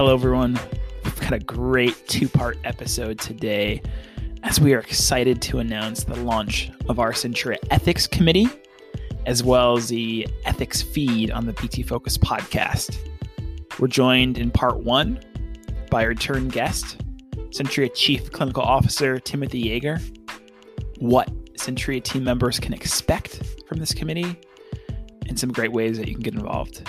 Hello, everyone. We've got a great two part episode today as we are excited to announce the launch of our Centria Ethics Committee, as well as the ethics feed on the BT Focus podcast. We're joined in part one by return guest, Centria Chief Clinical Officer Timothy Yeager. What Centria team members can expect from this committee, and some great ways that you can get involved.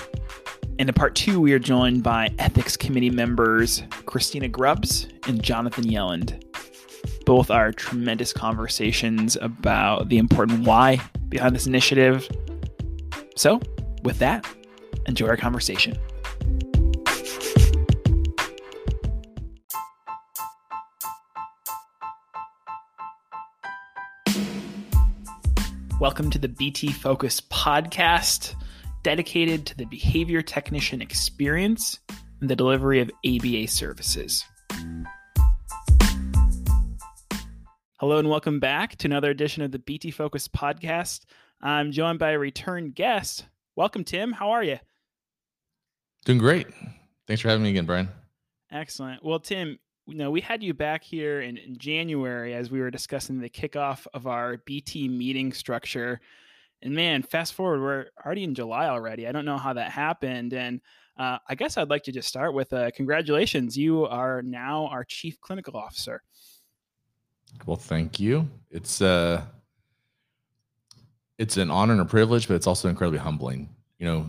And in part two, we are joined by ethics committee members Christina Grubbs and Jonathan Yelland. Both are tremendous conversations about the important why behind this initiative. So, with that, enjoy our conversation. Welcome to the BT Focus podcast dedicated to the behavior technician experience and the delivery of ABA services. Hello and welcome back to another edition of the BT Focus podcast. I'm joined by a return guest. Welcome, Tim. How are you? Doing great. Thanks for having me again, Brian. Excellent. Well, Tim, you know, we had you back here in, in January as we were discussing the kickoff of our BT meeting structure and man, fast forward, we're already in July already. I don't know how that happened. And uh, I guess I'd like to just start with uh, congratulations. You are now our chief clinical officer. Well, thank you. It's uh, it's an honor and a privilege, but it's also incredibly humbling. You know,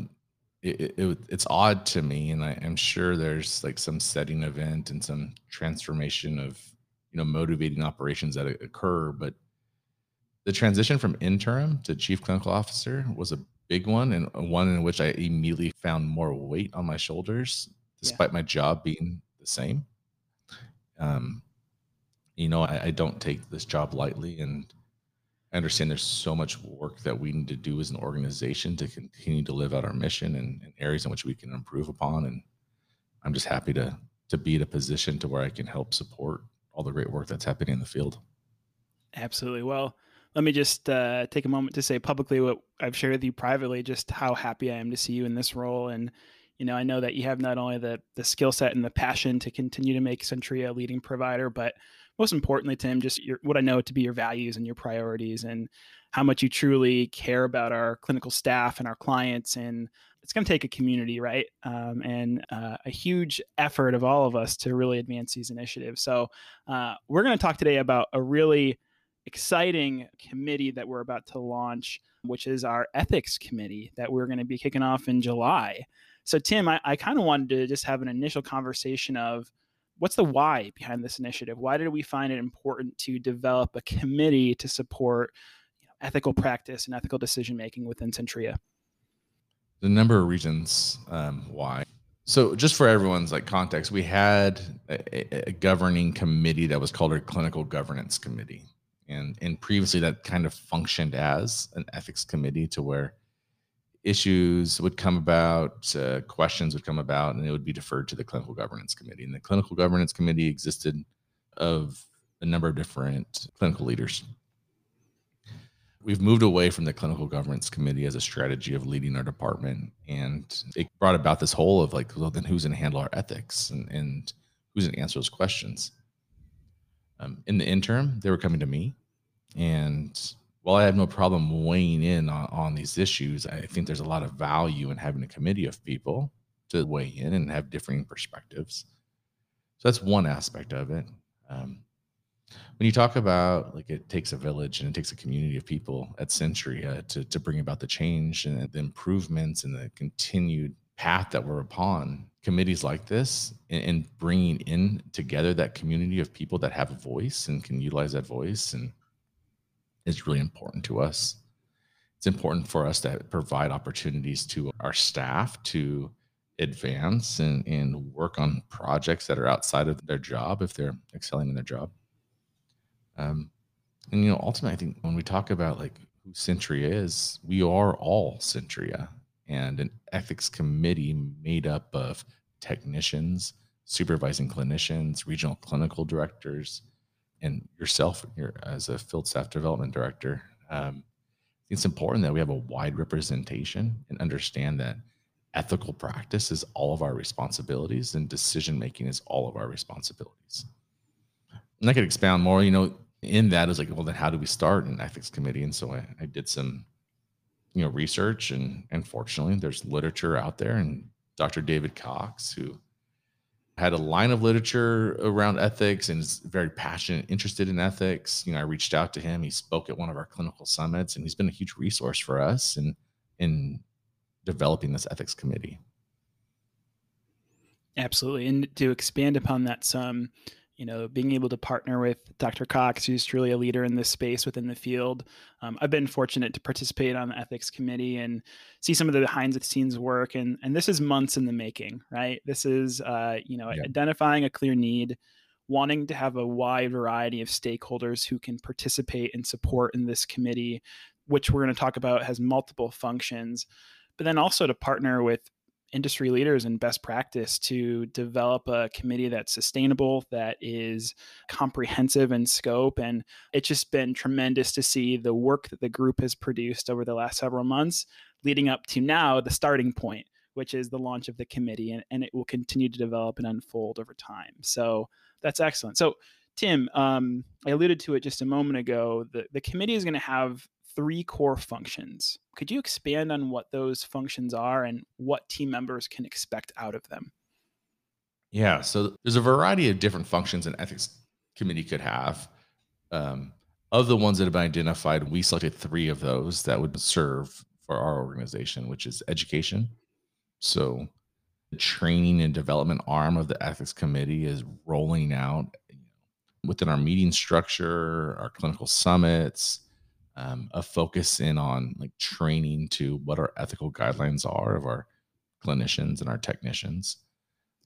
it, it, it's odd to me, and I, am sure there's like some setting event and some transformation of you know motivating operations that occur, but the transition from interim to chief clinical officer was a big one and one in which I immediately found more weight on my shoulders, despite yeah. my job being the same. Um, you know, I, I, don't take this job lightly, and I understand there's so much work that we need to do as an organization to continue to live out our mission and, and areas in which we can improve upon. And I'm just happy to to be in a position to where I can help support all the great work that's happening in the field. Absolutely. Well, let me just uh, take a moment to say publicly what I've shared with you privately, just how happy I am to see you in this role. And, you know, I know that you have not only the, the skill set and the passion to continue to make Centria a leading provider, but most importantly, Tim, just your, what I know to be your values and your priorities and how much you truly care about our clinical staff and our clients. And it's going to take a community, right? Um, and uh, a huge effort of all of us to really advance these initiatives. So uh, we're going to talk today about a really exciting committee that we're about to launch, which is our ethics committee that we're going to be kicking off in July. So, Tim, I, I kind of wanted to just have an initial conversation of what's the why behind this initiative? Why did we find it important to develop a committee to support you know, ethical practice and ethical decision making within Centria? The number of reasons um, why. So, just for everyone's like context, we had a, a, governing committee that was called our clinical governance committee and and previously that kind of functioned as an ethics committee to where issues would come about uh, questions would come about and it would be deferred to the clinical governance committee. And the clinical governance committee existed of a number of different clinical leaders. We've moved away from the clinical governance committee as a strategy of leading our department and it brought about this whole of like well then who's going to handle our ethics and, and who's going to answer those questions? Um, in the interim they were coming to me and while I have no problem weighing in on, on these issues, I think there's a lot of value in having a committee of people to weigh in and have differing perspectives. So that's one aspect of it. Um, when you talk about like it takes a village and it takes a community of people at Centria to, to bring about the change and the improvements and the continued path that we're upon, committees like this and, and bringing in together that community of people that have a voice and can utilize that voice and is really important to us. It's important for us to provide opportunities to our staff to advance and, and work on projects that are outside of their job if they're excelling in their job. Um, and you know, ultimately, I think when we talk about like who Centria is, we are all Centria, and an ethics committee made up of technicians, supervising clinicians, regional clinical directors, and yourself as a field staff development director, um, it's important that we have a wide representation and understand that ethical practice is all of our responsibilities and decision making is all of our responsibilities. And I could expound more, you know, in that is like, well, then how do we start an ethics committee? And so I, I did some, you know, research and and fortunately there's literature out there and Dr. David Cox, who had a line of literature around ethics and is very passionate, interested in ethics. You know, I reached out to him. He spoke at one of our clinical summits, and he's been a huge resource for us in in developing this ethics committee. Absolutely, and to expand upon that some, you know, being able to partner with Dr. Cox, who's truly a leader in this space within the field. Um, I've been fortunate to participate on the ethics committee and see some of the behind the scenes work. And, and this is months in the making, right? This is, uh, you know, yeah. identifying a clear need, wanting to have a wide variety of stakeholders who can participate and support in this committee, which we're going to talk about has multiple functions, but then also to partner with industry leaders and best practice to develop a committee that's sustainable, that is comprehensive in scope. And it's just been tremendous to see the work that the group has produced over the last several months, leading up to now the starting point, which is the launch of the committee. And, and it will continue to develop and unfold over time. So that's excellent. So, Tim, um, I alluded to it just a moment ago. The, the committee is going to have three core functions. Could you expand on what those functions are and what team members can expect out of them? Yeah, so there's a variety of different functions an ethics committee could have. Um, of the ones that have been identified, we selected three of those that would serve for our organization, which is education. So the training and development arm of the ethics committee is rolling out within our meeting structure, our clinical summits, um, a focus in on like training to what our ethical guidelines are of our clinicians and our technicians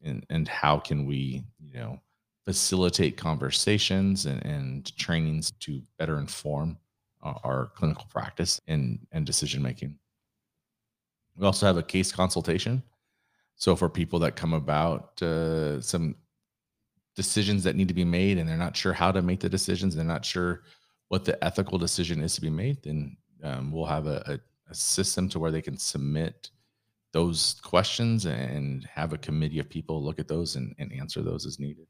and and how can we you know facilitate conversations and, and trainings to better inform our, our clinical practice and and decision making. We also have a case consultation. So for people that come about uh, some decisions that need to be made and they're not sure how to make the decisions they're not sure what the ethical decision is to be made, then um, we'll have a, a, a, system to where they can submit those questions and have a committee of people look at those and, and answer those as needed.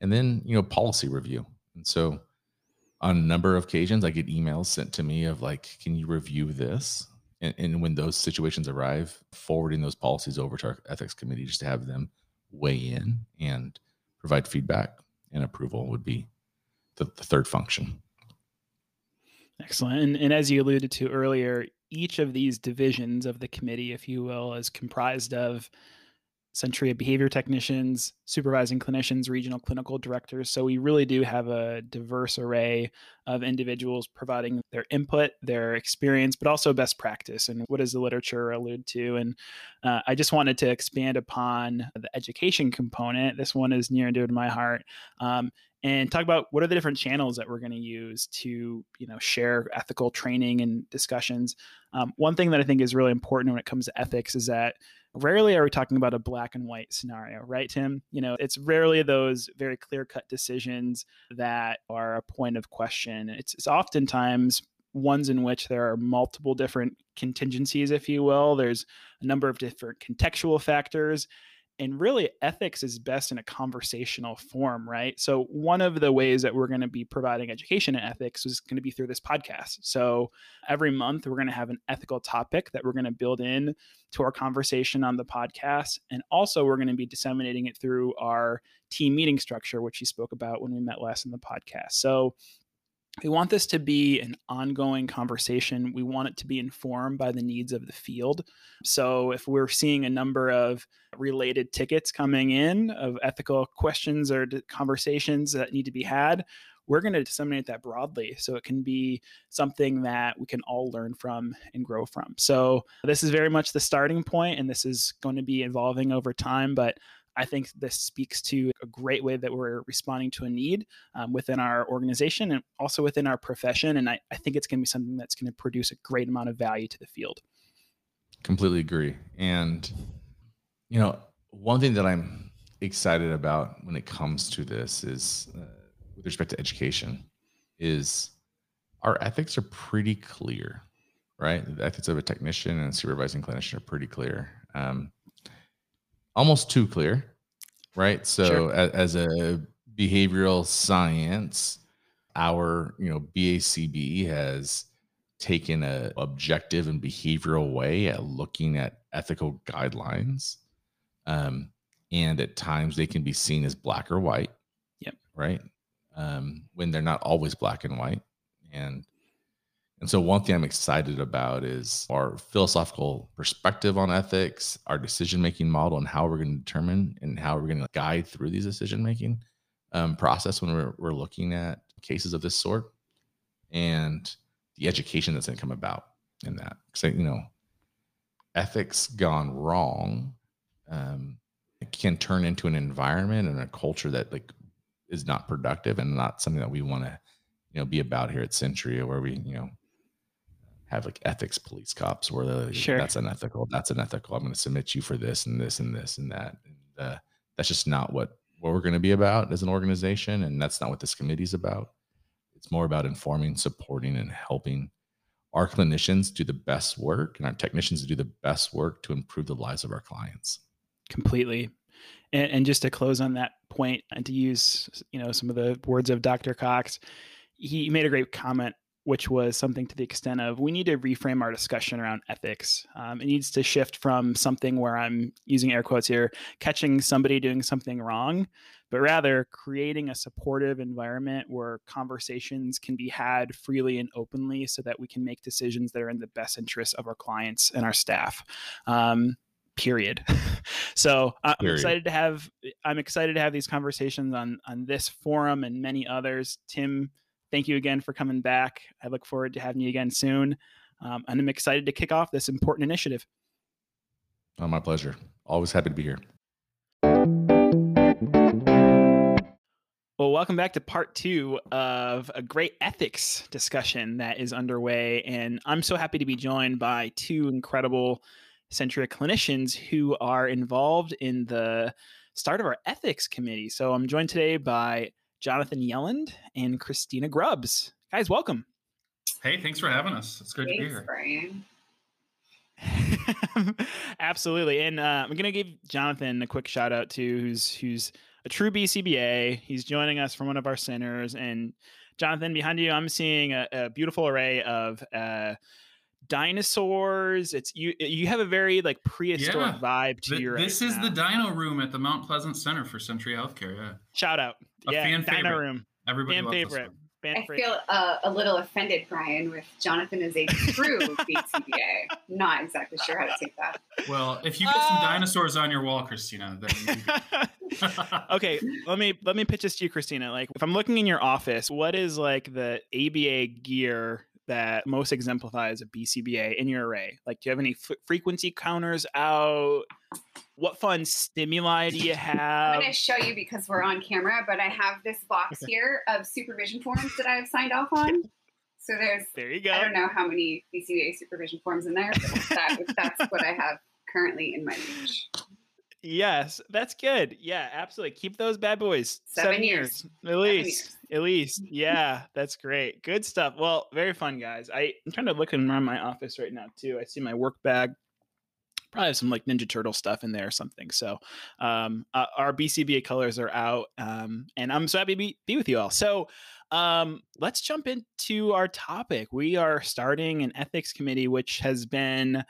And then, you know, policy review. And so on a number of occasions, I get emails sent to me of like, can you review this? And, and when those situations arrive, forwarding those policies over to our ethics committee just to have them weigh in and provide feedback and approval would be the, the third function. Excellent. And, and, as you alluded to earlier, each of these divisions of the committee, if you will, is comprised of Centria behavior technicians, supervising clinicians, regional clinical directors. So we really do have a diverse array of individuals providing their input, their experience, but also best practice and what does the literature allude to. And uh, I just wanted to expand upon the education component. This one is near and dear to my heart. Um, and talk about what are the different channels that we're going to use to you know share ethical training and discussions um, one thing that i think is really important when it comes to ethics is that rarely are we talking about a black and white scenario right tim? You know it's rarely those very clear cut decisions that are a point of question. It's, it's oftentimes ones in which there are multiple different contingencies if you will. There's a number of different contextual factors and really ethics is best in a conversational form right? So one of the ways that we're going to be providing education in ethics is going to be through this podcast. So every month we're going to have an ethical topic that we're going to build in to our conversation on the podcast. And also we're going to be disseminating it through our team meeting structure which you spoke about when we met last in the podcast. So we want this to be an ongoing conversation. We want it to be informed by the needs of the field. So, if we're seeing a number of related tickets coming in of ethical questions or conversations that need to be had, we're going to disseminate that broadly so it can be something that we can all learn from and grow from. So, this is very much the starting point, and this is going to be evolving over time. But I think this speaks to a great way that we're responding to a need um, within our organization and also within our profession. And I, I think it's going to be something that's going to produce a great amount of value to the field. Completely agree. And, you know, one thing that I'm excited about when it comes to this is uh, with respect to education is our ethics are pretty clear right? The ethics of a technician and a supervising clinician are pretty clear. Um, almost too clear, right? So sure. as, as a behavioral science, our you know BACB has taken a objective and behavioral way at looking at ethical guidelines. Um, and at times they can be seen as black or white. Yep. Right. Um, when they're not always black and white. And and so one thing I'm excited about is our philosophical perspective on ethics, our decision making model, and how we're going to determine and how we're going to guide through these decision making um, process when we're, we're looking at cases of this sort, and the education that's going to come about in that. Because you know, ethics gone wrong um, can turn into an environment and a culture that like is not productive and not something that we want to you know be about here at Centria, where we you know have like ethics police cops where like, sure. that's unethical that's unethical i'm going to submit you for this and this and this and that. And uh, that's just not what what we're going to be about as an organization and that's not what this committee is about. It's more about informing supporting and helping our clinicians do the best work and our technicians do the best work to improve the lives of our clients. Completely. And, and just to close on that point and to use you know some of the words of dr cox he made a great comment which was something to the extent of we need to reframe our discussion around ethics. Um, it needs to shift from something where I'm using air quotes here, catching somebody doing something wrong, but rather creating a supportive environment where conversations can be had freely and openly so that we can make decisions that are in the best interest of our clients and our staff. Um, period. so uh, I'm excited to have I'm excited to have these conversations on on this forum and many others. Tim thank you again for coming back. I look forward to having you again soon. Um, and I'm excited to kick off this important initiative. Oh, my pleasure. Always happy to be here. Well, welcome back to part two of a great ethics discussion that is underway. And I'm so happy to be joined by two incredible Centria clinicians who are involved in the start of our ethics committee. So I'm joined today by Jonathan Yelland and Christina Grubbs. Guys, welcome. Hey, thanks for having us. It's great thanks, to be here. Brian. Absolutely, and uh, I'm gonna give Jonathan a quick shout out too, who's who's a true BCBA. He's joining us from one of our centers, and Jonathan, behind you, I'm seeing a, a beautiful array of uh, dinosaurs. It's you. You have a very like prehistoric yeah. vibe to the, your. This is now. the Dino Room at the Mount Pleasant Center for Centria Healthcare. Yeah. Shout out. A yeah, fan favorite. Room. Everybody fan favorite. Fan I feel uh, a little offended, Brian, with Jonathan is a true BCBA. Not exactly sure how to take that. Well, if you get uh, some dinosaurs on your wall, Christina, then. okay, let me let me pitch this to you, Christina. Like, if I'm looking in your office, what is like the ABA gear that most exemplifies a BCBA in your array? Like, do you have any f- frequency counters out? What fun stimuli do you have? I'm going to show you because we're on camera, but I have this box here of supervision forms that I've signed off on. So there's, there you go. I don't know how many BCBA supervision forms in there, but that, that's what I have currently in my reach. Yes, that's good. Yeah, absolutely. Keep those bad boys. Seven, Seven years. years. At least. At least. Yeah, that's great. Good stuff. Well, very fun, guys. I, I'm trying to look around my office right now, too. I see my work bag. Probably have some like Ninja Turtle stuff in there or something. So, um, uh, our BCBA colors are out, um, and I'm so happy to be, be with you all. So, um, let's jump into our topic. We are starting an ethics committee, which has been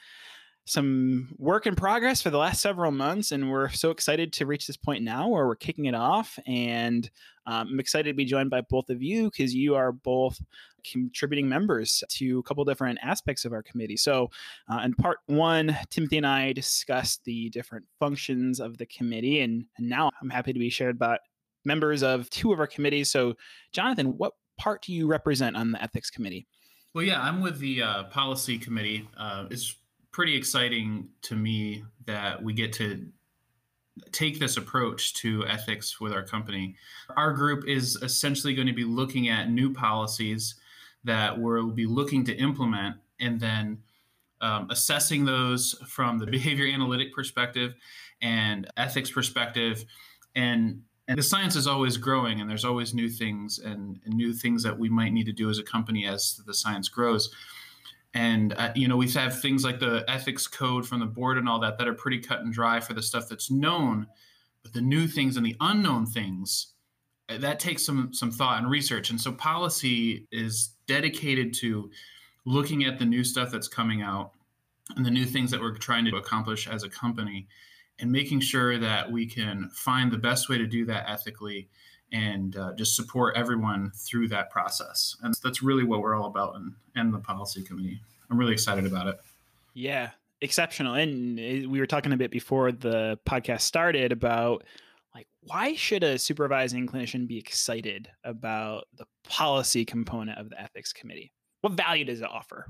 some work in progress for the last several months, and we're so excited to reach this point now where we're kicking it off. And um, I'm excited to be joined by both of you because you are both contributing members to a couple different aspects of our committee. So, uh, in part one, Timothy and I discussed the different functions of the committee, and, and now I'm happy to be shared by members of two of our committees. So, Jonathan, what part do you represent on the ethics committee? Well, yeah, I'm with the uh, policy committee. Uh, it's pretty exciting to me that we get to take this approach to ethics with our company. Our group is essentially going to be looking at new policies that we'll be looking to implement and then um, assessing those from the behavior analytic perspective and ethics perspective and and the science is always growing and there's always new things and, and new things that we might need to do as a company as the science grows And uh, you know, we have things like the ethics code from the board and all that that are pretty cut and dry for the stuff that's known, but the new things and the unknown things uh, that takes some some thought and research. And so policy is dedicated to looking at the new stuff that's coming out and the new things that we're trying to accomplish as a company and making sure that we can find the best way to do that ethically and uh, just support everyone through that process. And that's really what we're all about and, in the policy committee. I'm really excited about it. Yeah, exceptional. And eh, we were talking a bit before the podcast started about like why should a supervising clinician be excited about the policy component of the ethics committee? What value does it offer?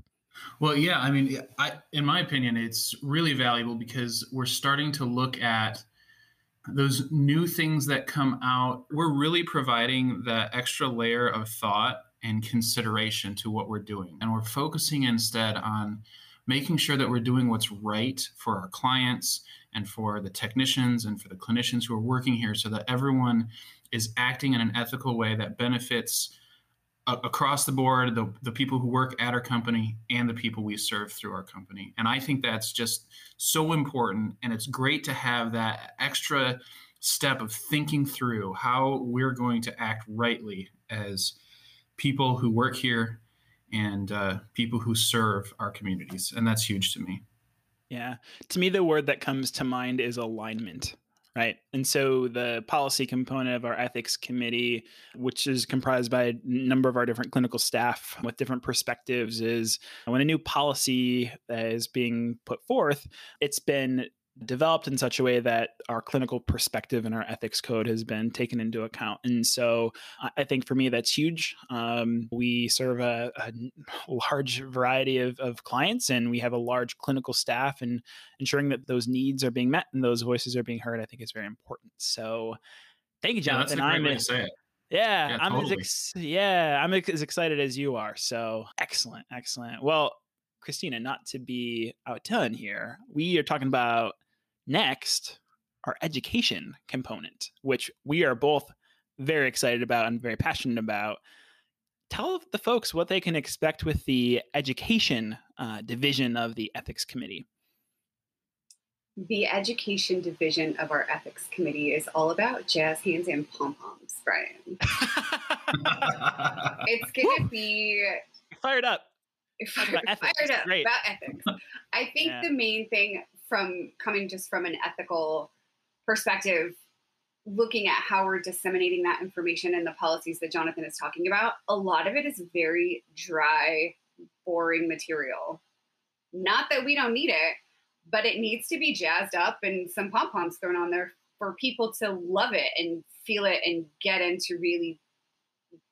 Well, yeah, I mean, I, in my opinion, it's really valuable because we're starting to look at those new things that come out. We're really providing that extra layer of thought and consideration to what we're doing. And we're focusing instead on making sure that we're doing what's right for our clients and for the technicians and for the clinicians who are working here so that everyone is acting in an ethical way that benefits across the board the, the people who work at our company and the people we serve through our company. And i think that's just so important and it's great to have that extra step of thinking through how we're going to act rightly as people who work here and uh, people who serve our communities and that's huge to me. Yeah. To me the word that comes to mind is alignment Right. And so the policy component of our ethics committee, which is comprised by a number of our different clinical staff with different perspectives, is when a new policy is being put forth, it's been developed in such a way that our clinical perspective and our ethics code has been taken into account. And so I think for me, that's huge. Um, we serve a, a, large variety of, of clients and we have a large clinical staff, and ensuring that those needs are being met and those voices are being heard, I think is very important. So thank you, Jonathan. Yeah, I'm Yeah, yeah, I'm totally. as ex- yeah, I'm as excited as you are. So excellent, excellent. Well, Christina, not to be outdone here, we are talking about Next, our education component, which we are both very excited about and very passionate about. Tell the folks what they can expect with the education uh, division of the ethics committee. The education division of our ethics committee is all about jazz hands and pom poms, Brian. it's going to be fired up. Fired, fired up Great. about ethics. I think yeah. the main thing from coming just from an ethical perspective, looking at how we're disseminating that information and the policies that Jonathan is talking about, a lot of it is very dry, boring material. Not that we don't need it, but it needs to be jazzed up and some pom poms thrown on there for people to love it and feel it and get into really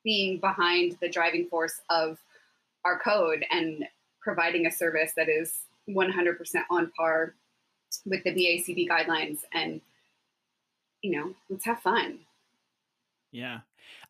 being behind the driving force of our code and providing a service that is 100% on par with the BACB guidelines and you know, let's have fun. Yeah.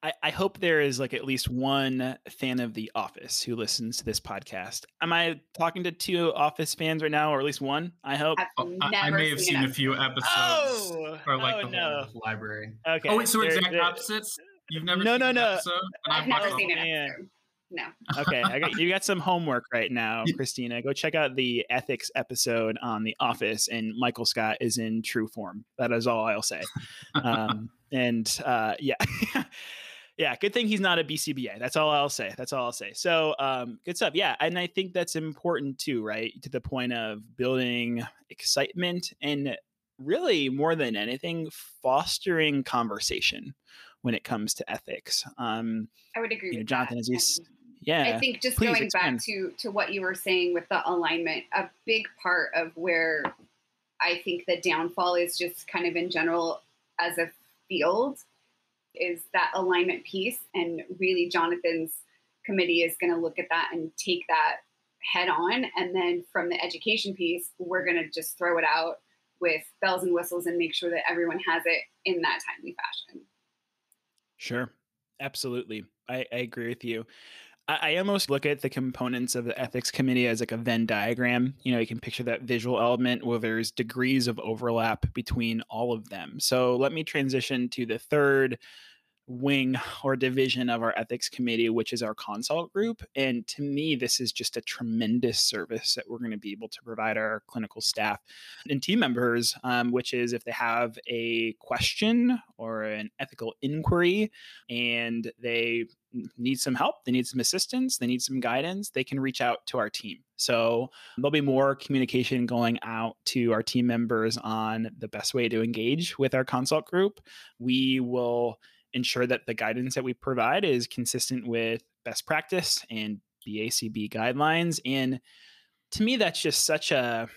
I, I hope there is like at least one fan of The Office who listens to this podcast. Am I talking to two Office fans right now, or at least one? I hope. Oh, I, I, may have seen, a few episodes oh, or like oh, the no. library. Okay. Oh, wait, so exact opposites? You've never no, no, no. I've, I've never seen an episode. No. okay, I got you got some homework right now, Christina. Go check out the ethics episode on The Office, and Michael Scott is in true form. That is all I'll say. Um, and uh, yeah. yeah, good thing he's not a BCBA. That's all I'll say. That's all I'll say. So, um, good stuff. Yeah, and I think that's important too, right? To the point of building excitement and really more than anything, fostering conversation when it comes to ethics. Um, I would agree. You know, Jonathan, that. as you, yeah. I think just Please going expand. back to to what you were saying with the alignment, a big part of where I think the downfall is just kind of in general as a field is that alignment piece, and really Jonathan's committee is going to look at that and take that head on, and then from the education piece, we're going to just throw it out with bells and whistles and make sure that everyone has it in that timely fashion. Sure. Absolutely. I, I agree with you. I, I, almost look at the components of the ethics committee as like a Venn diagram. You know, you can picture that visual element where there's degrees of overlap between all of them. So let me transition to the third wing or division of our ethics committee, which is our consult group. And to me, this is just a tremendous service that we're going to be able to provide our clinical staff and team members, um, which is if they have a question or an ethical inquiry and they need some help, they need some assistance, they need some guidance, they can reach out to our team. So there'll be more communication going out to our team members on the best way to engage with our consult group. We will ensure that the guidance that we provide is consistent with best practice and BACB guidelines. And to me, that's just such a,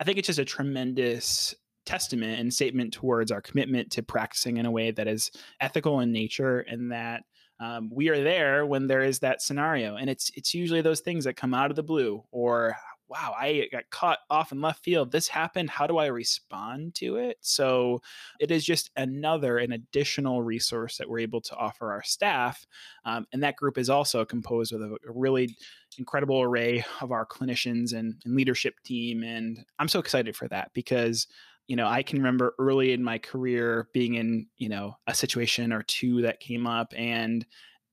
I think it's just a tremendous testament and statement towards our commitment to practicing in a way that is ethical in nature and that um, we are there when there is that scenario and it's it's usually those things that come out of the blue or wow i got caught off in left field this happened how do i respond to it? So it is just another an additional resource that we're able to offer our staff um, and that group is also composed of a, a really incredible array of our clinicians and, and leadership team and i'm so excited for that because you know i can remember early in my career being in you know a situation or two that came up and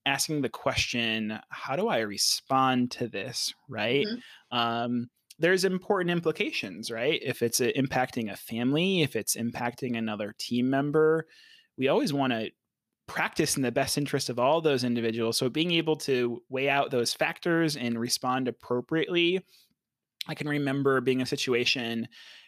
asking the question how do i respond to this? right? Mm-hmm. um, there's important implications right? If it's a, impacting a family if it's impacting another team member we always want to practice in the best interest of all those individuals. So being able to weigh out those factors and respond appropriately i can remember being a situation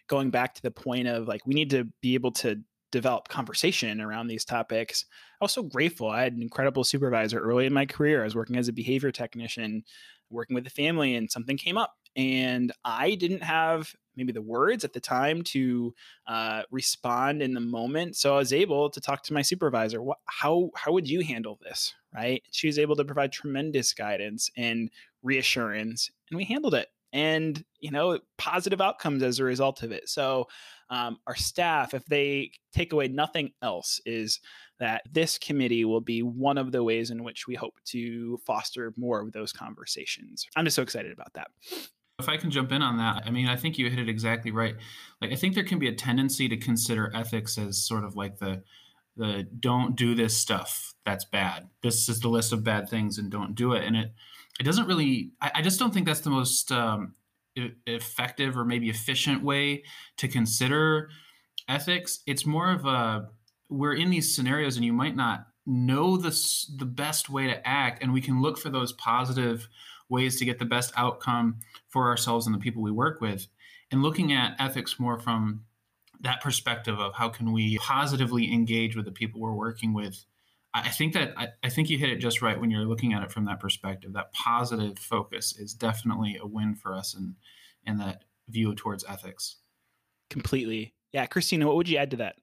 going back to the point of like we need to be able to develop conversation around these topics. I was so grateful. I had an incredible supervisor early in my career. I was working as a behavior technician, working with a family, and something came up. And I didn't have maybe the words at the time to uh, respond in the moment. So I was able to talk to my supervisor. What, how how would you handle this? Right? She was able to provide tremendous guidance and reassurance, and we handled it and you know positive outcomes as a result of it. So um, our staff if they take away nothing else is that this committee will be one of the ways in which we hope to foster more of those conversations. I'm just so excited about that. If i can jump in on that i mean i think you hit it exactly right. Like i think there can be a tendency to consider ethics as sort of like the the don't do this stuff that's bad. This is the list of bad things and don't do it. And it it doesn't really I, I, just don't think that's the most um, effective or maybe efficient way to consider ethics. It's more of a we're in these scenarios and you might not know the, the best way to act and we can look for those positive ways to get the best outcome for ourselves and the people we work with. And looking at ethics more from that perspective of how can we positively engage with the people we're working with I think that I, I, think you hit it just right when you're looking at it from that perspective. That positive focus is definitely a win for us and and that view towards ethics. Completely. Yeah, Christina, what would you add to that?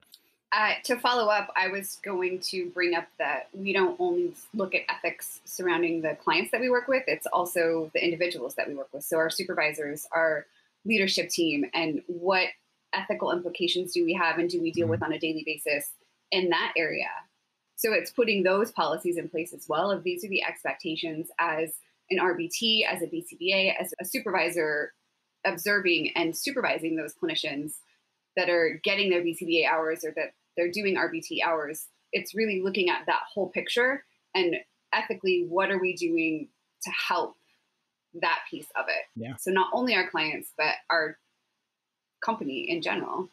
Uh, to follow up, I was going to bring up that we don't only look at ethics surrounding the clients that we work with, it's also the individuals that we work with. So, our supervisors, our leadership team, and what ethical implications do we have and do we deal mm-hmm. with on a daily basis in that area? So it's putting those policies in place as well. If these are the expectations as an RBT, as a BCBA, as a supervisor observing and supervising those clinicians that are getting their BCBA hours or that they're doing RBT hours, it's really looking at that whole picture and ethically, what are we doing to help that piece of it? Yeah. So not only our clients, but our company in general.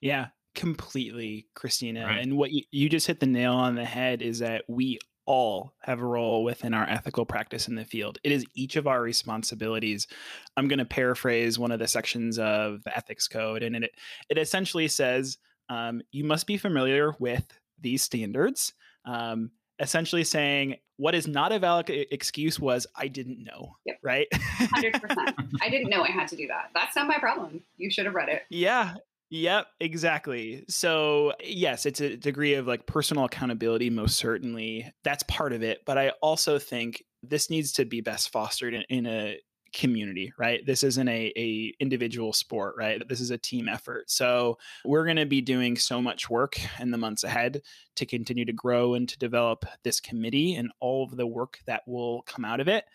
Yeah completely, Christina. Right. And what you, you just hit the nail on the head is that we all have a role within our ethical practice in the field. It is each of our responsibilities. I'm going to paraphrase one of the sections of the ethics code, and it it essentially says um, you must be familiar with these standards. Um, essentially saying what is not a valid excuse was I didn't know. Yep. Right. Hundred percent. I didn't know I had to do that. That's not my problem. You should have read it. Yeah. Yep, exactly. So, yes, it's a degree of like personal accountability, most certainly. That's part of it. But I also think this needs to be best fostered in, in a community right this isn't a, a individual sport right this is a team effort so we're going to be doing so much work in the months ahead to continue to grow and to develop this committee and all of the work that will come out of it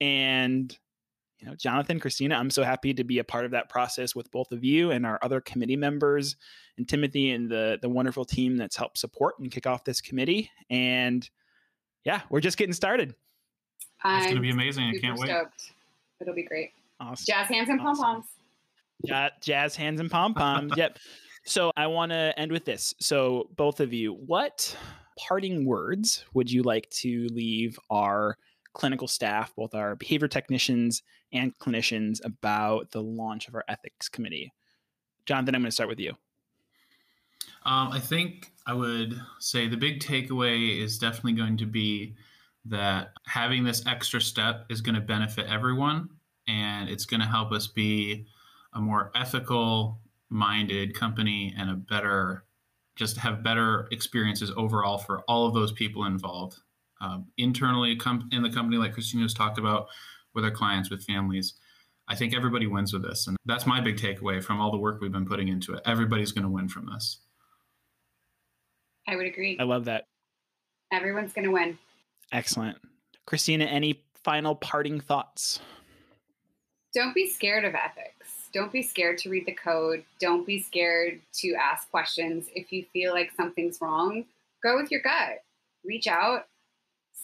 and you know, Jonathan, Christina, I'm so happy to be a part of that process with both of you and our other committee members and Timothy and the the wonderful team that's helped support and kick off this committee. And yeah, we're just getting started. It's going to be amazing. I can't wait. Stoked. It'll be great. Awesome. Jazz hands and awesome. pom poms. Yeah, jazz hands and pom poms. yep. So I want to end with this. So both of you, what parting words would you like to leave our clinical staff, both our behavior technicians and clinicians, about the launch of our ethics committee. Jonathan, I'm going to start with you. Um, I think I would say the big takeaway is definitely going to be that having this extra step is going to benefit everyone and it's going to help us be a more ethical minded company and a better just have better experiences overall for all of those people involved um, internally in the company, like Christina's talked about with our clients, with families. I think everybody wins with this. And that's my big takeaway from all the work we've been putting into it. Everybody's going to win from this. I would agree. I love that. Everyone's going to win. Excellent. Christina, any final parting thoughts? Don't be scared of ethics. Don't be scared to read the code. Don't be scared to ask questions. If you feel like something's wrong, go with your gut. Reach out,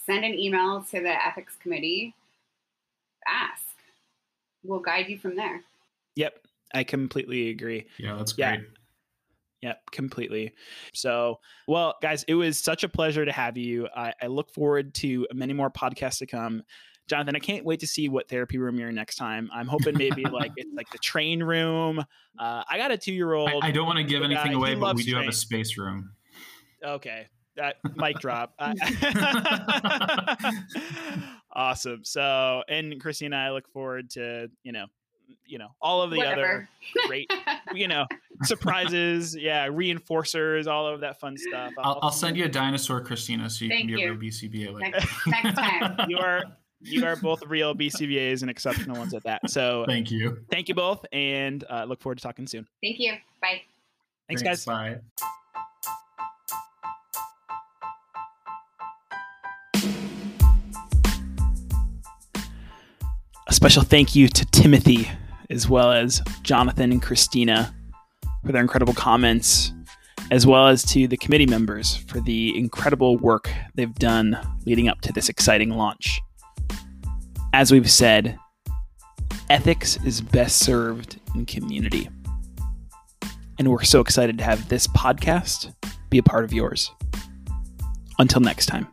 send an email to the ethics committee, ask. We'll guide you from there. Yep, I completely agree. Yeah, that's great. Yeah. Yep, completely. So, well, guys, it was such a pleasure to have you. I, I, look forward to many more podcasts to come. Jonathan, I can't wait to see what therapy room you're in next time. I'm hoping maybe like it's like the train room. Uh, I got a two year old. I, I, don't want to give anything away, but we do train. have a space room. Okay, that mic drop. awesome. So, and Christina, I look forward to you know, you know, all of the Whatever. other great, you know, surprises. Yeah, reinforcers, all of that fun stuff. I'll, I'll, I'll send you a dinosaur, Christina, so you Thank can be you. a real BCBA. Like next, next time, you are you are both real BCBAs and exceptional ones at that. So thank you. Thank you both, and uh, look forward to talking soon. Thank you. Bye. Thanks, Thanks guys. Bye. A special thank you to Timothy, as well as Jonathan and Christina for their incredible comments, as well as to the committee members for the incredible work they've done leading up to this exciting launch. As we've said, ethics is best served in community. And we're so excited to have this podcast be a part of yours. Until next time.